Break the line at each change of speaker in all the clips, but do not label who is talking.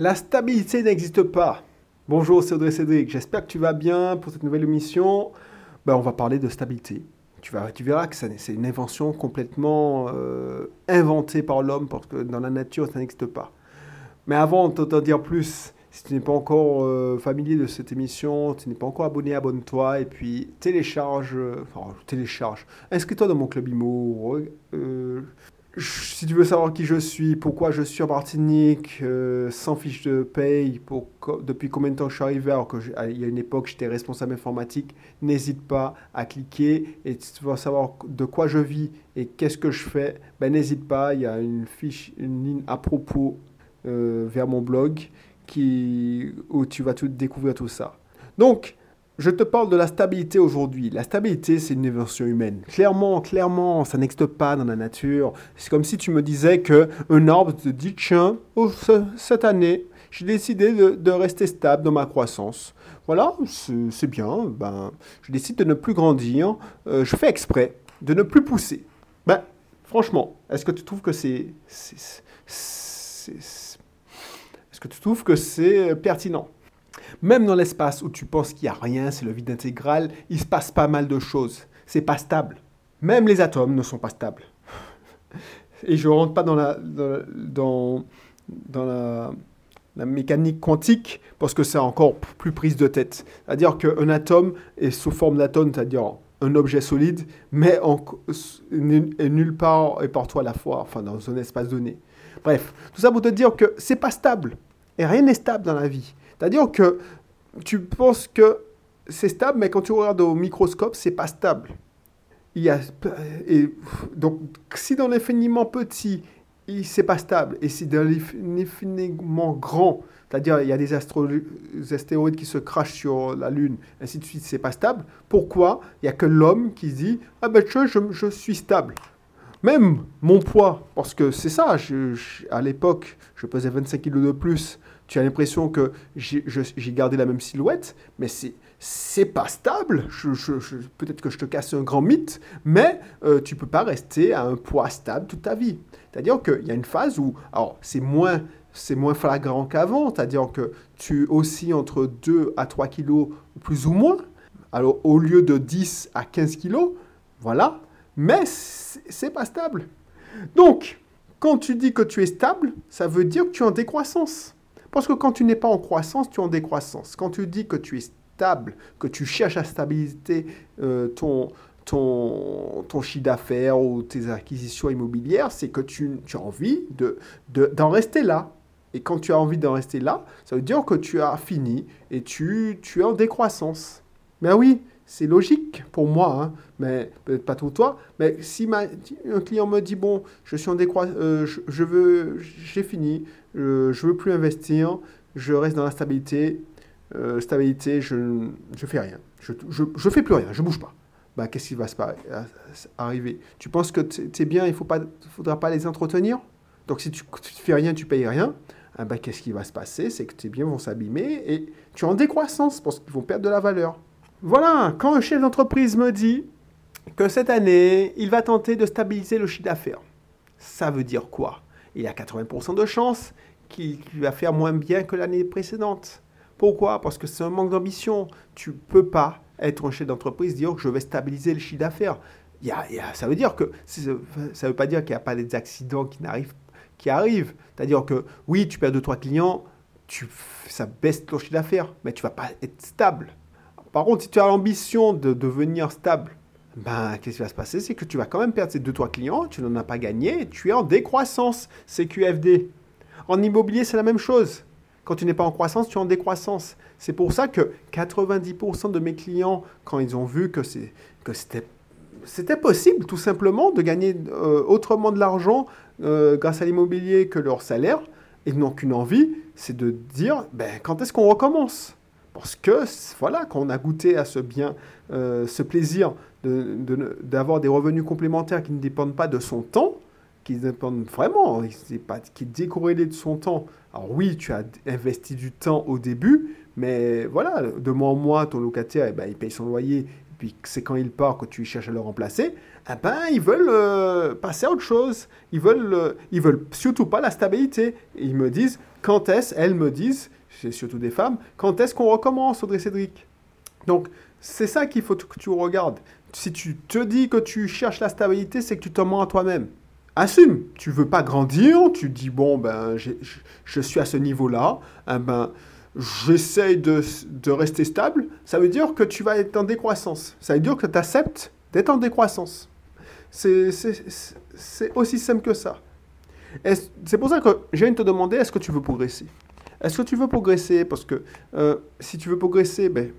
La stabilité n'existe pas. Bonjour, c'est Audrey Cédric. J'espère que tu vas bien pour cette nouvelle émission. Ben, on va parler de stabilité. Tu, vas, tu verras que c'est une invention complètement euh, inventée par l'homme parce que dans la nature, ça n'existe pas. Mais avant de t'en dire plus, si tu n'es pas encore euh, familier de cette émission, tu n'es pas encore abonné, abonne-toi et puis télécharge, euh, enfin télécharge, inscris-toi dans mon club IMO, si tu veux savoir qui je suis, pourquoi je suis en Martinique, euh, sans fiche de paye, depuis combien de temps je suis arrivé, alors qu'il y a une époque j'étais responsable informatique, n'hésite pas à cliquer. Et si tu veux savoir de quoi je vis et qu'est-ce que je fais, ben n'hésite pas, il y a une fiche, une ligne à propos euh, vers mon blog qui, où tu vas tout découvrir tout ça. Donc, je te parle de la stabilité aujourd'hui. La stabilité, c'est une invention humaine. Clairement, clairement, ça n'existe pas dans la nature. C'est comme si tu me disais que un arbre te dit tiens, oh, cette année, j'ai décidé de, rester stable dans ma croissance. Voilà, c'est bien. Ben, je décide de ne plus grandir. Euh, je fais exprès de ne plus pousser. Ben, franchement, est-ce que tu trouves que c'est, est-ce que tu trouves que c'est pertinent? Même dans l'espace où tu penses qu'il n'y a rien, c'est le vide intégral, il se passe pas mal de choses. C'est pas stable. Même les atomes ne sont pas stables. Et je ne rentre pas dans la, dans, la, mécanique quantique parce que c'est encore plus prise de tête. C'est-à-dire qu'un atome est sous forme d'atome, c'est-à-dire un objet solide, mais nulle part et partout à la fois, enfin dans un espace donné. Bref, tout ça pour te dire que c'est pas stable. Et rien n'est stable dans la vie. C'est-à-dire que tu penses que c'est stable, mais quand tu regardes au microscope, c'est pas stable. Il y a, donc, si dans l'infiniment petit, c'est pas stable, et si dans l'infiniment grand, c'est-à-dire il y a des, astéroïdes qui se crachent sur la Lune, ainsi de suite, c'est pas stable, pourquoi il n'y a que l'homme qui dit Ah ben je, je suis stable même mon poids, parce que c'est ça, à l'époque, je pesais 25 kg de plus, tu as l'impression que j'ai gardé la même silhouette, mais c'est c'est pas stable. Peut-être que je te casse un grand mythe, mais euh, tu peux pas rester à un poids stable toute ta vie. C'est-à-dire qu'il y a une phase où, alors c'est moins, c'est moins flagrant qu'avant, c'est-à-dire que tu oscilles entre 2 à 3 kilos plus ou moins, alors au lieu de 10 à 15 kilos, voilà, mais c'est pas stable. Donc, quand tu dis que tu es stable, ça veut dire que tu es en décroissance. Parce que quand tu n'es pas en croissance, tu es en décroissance. Quand tu dis que tu es stable, que tu cherches à stabiliser euh, ton, ton, chiffre d'affaires ou tes acquisitions immobilières, c'est que tu, as envie d'en de, d'en rester là. Et quand tu as envie d'en rester là, ça veut dire que tu as fini et tu, tu es en décroissance. Mais oui, c'est logique pour moi, hein, mais peut-être pas pour toi. Mais si un client me dit bon, je suis en décroissance, euh, je, veux, j'ai fini, euh, je veux plus investir, je reste dans la stabilité, euh, stabilité, je ne fais rien, je, je, fais plus rien, je bouge pas. Bah, qu'est-ce qui va se arriver? Tu penses que c'est bien, il ne faudra pas les entretenir? Donc si tu fais rien, tu payes rien. Ah bah, qu'est-ce qui va se passer? C'est que tes biens vont s'abîmer et tu es en décroissance parce qu'ils vont perdre de la valeur. Voilà, quand un chef d'entreprise me dit que cette année, il va tenter de stabiliser le chiffre d'affaires, ça veut dire quoi? Il y a 80% de chances qu'il va faire moins bien que l'année précédente. Pourquoi? Parce que c'est un manque d'ambition. Tu peux pas être un chef d'entreprise dire que je vais stabiliser le chiffre d'affaires. ça veut dire que ça ne veut pas dire qu'il n'y a pas des accidents qui n'arrivent qui arrivent. C'est-à-dire que oui, tu perds 2-3 clients, tu, ça baisse ton chiffre d'affaires, mais tu vas pas être stable. Par contre, si tu as l'ambition de devenir stable, ben, qu'est-ce qui va se passer? C'est que tu vas quand même perdre ces deux, trois clients, tu n'en as pas gagné, tu es en décroissance, c'est QFD. En immobilier, c'est la même chose. Quand tu n'es pas en croissance, tu es en décroissance. C'est pour ça que 90% de mes clients, quand ils ont vu que c'était c'était possible tout simplement de gagner euh, autrement de l'argent euh, grâce à l'immobilier que leur salaire, ils n'ont qu'une envie, c'est de dire ben, quand est-ce qu'on recommence? Parce que, voilà, quand on a goûté à ce bien, euh, ce plaisir d'avoir de, des revenus complémentaires qui ne dépendent pas de son temps, qui dépendent vraiment, qui est décorrélé de son temps. Alors oui, tu as investi du temps au début, mais voilà, de mois en mois, ton locataire, eh ben, il paye son loyer puis c'est quand il part que tu cherches à le remplacer, eh ben, ils veulent euh, passer à autre chose. Ils veulent, euh, ils veulent surtout pas la stabilité. Ils me disent, quand est-ce, elles me disent, c'est surtout des femmes, quand est-ce qu'on recommence, Audrey Cédric? Donc, c'est ça qu'il faut que tu regardes. Si tu te dis que tu cherches la stabilité, c'est que tu te mens à toi-même. Assume, tu veux pas grandir, tu dis, bon, ben, je suis à ce niveau-là, eh ben, j'essaye de, de, rester stable, ça veut dire que tu vas être en décroissance. Ça veut dire que tu acceptes d'être en décroissance. C'est aussi simple que ça. C'est pour ça que je viens de te demander, est-ce que tu veux progresser? Est-ce que tu veux progresser? Parce que euh, si tu veux progresser, ben,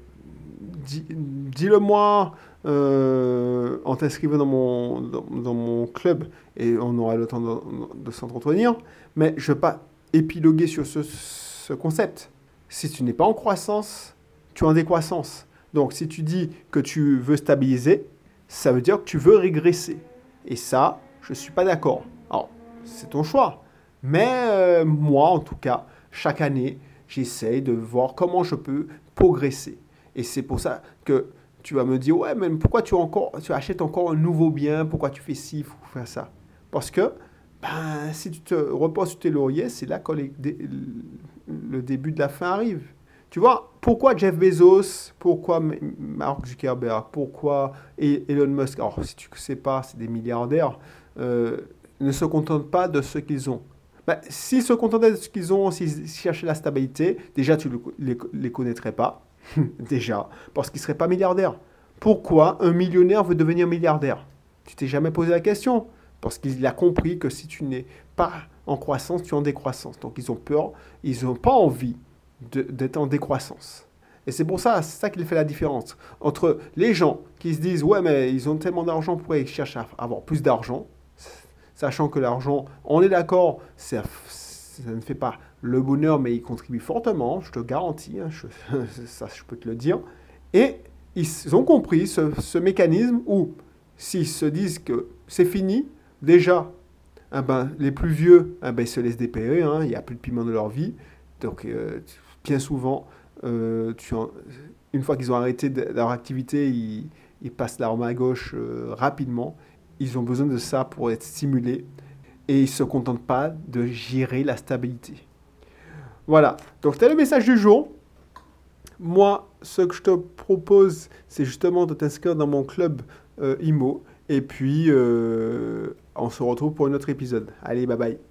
dis-le-moi euh, en t'inscrivant dans mon, dans, mon club et on aura le temps de, de s'entretenir. Mais je ne vais pas épiloguer sur ce, ce concept. Si tu n'es pas en croissance, tu es en décroissance. Donc si tu dis que tu veux stabiliser, ça veut dire que tu veux régresser. Et ça, je ne suis pas d'accord. Alors, c'est ton choix. Mais euh, moi, en tout cas, chaque année, j'essaye de voir comment je peux progresser. Et c'est pour ça que tu vas me dire, ouais, mais pourquoi tu, encore, tu achètes encore un nouveau bien? Pourquoi tu fais ci, faut faire ça? Parce que ben, si tu te reposes sur tes lauriers, c'est là que le début de la fin arrive. Tu vois, pourquoi Jeff Bezos, pourquoi Mark Zuckerberg, pourquoi Elon Musk, alors si tu ne sais pas, c'est des milliardaires, euh, ne se contentent pas de ce qu'ils ont. Ben, s'ils se contentaient de ce qu'ils ont, s'ils cherchaient la stabilité, déjà tu ne les, les, connaîtrais pas, déjà, parce qu'ils ne seraient pas milliardaires. Pourquoi un millionnaire veut devenir milliardaire? Tu t'es jamais posé la question parce qu'il a compris que si tu n'es pas en croissance, tu es en décroissance. Donc ils ont peur, ils n'ont pas envie d'être en décroissance. Et c'est pour ça, c'est ça qui fait la différence entre les gens qui se disent ouais mais ils ont tellement d'argent, pourquoi ils cherchent à avoir plus d'argent, sachant que l'argent, on est d'accord, ça, ça, ne fait pas le bonheur, mais il contribue fortement, je te garantis, hein, ça je peux te le dire. Et ils ont compris ce, mécanisme où s'ils se disent que c'est fini, déjà, ah ben, les plus vieux, ah ben, ils se laissent dépérer, hein, il n'y a plus de piment dans leur vie. Donc, euh, bien souvent, euh, une fois qu'ils ont arrêté leur activité, ils, passent l'arme à gauche euh, rapidement. Ils ont besoin de ça pour être stimulés et ils ne se contentent pas de gérer la stabilité. Voilà, donc c'était le message du jour. Moi, ce que je te propose, c'est justement de t'inscrire dans mon club IMO. Et puis, on se retrouve pour un autre épisode. Allez, bye bye.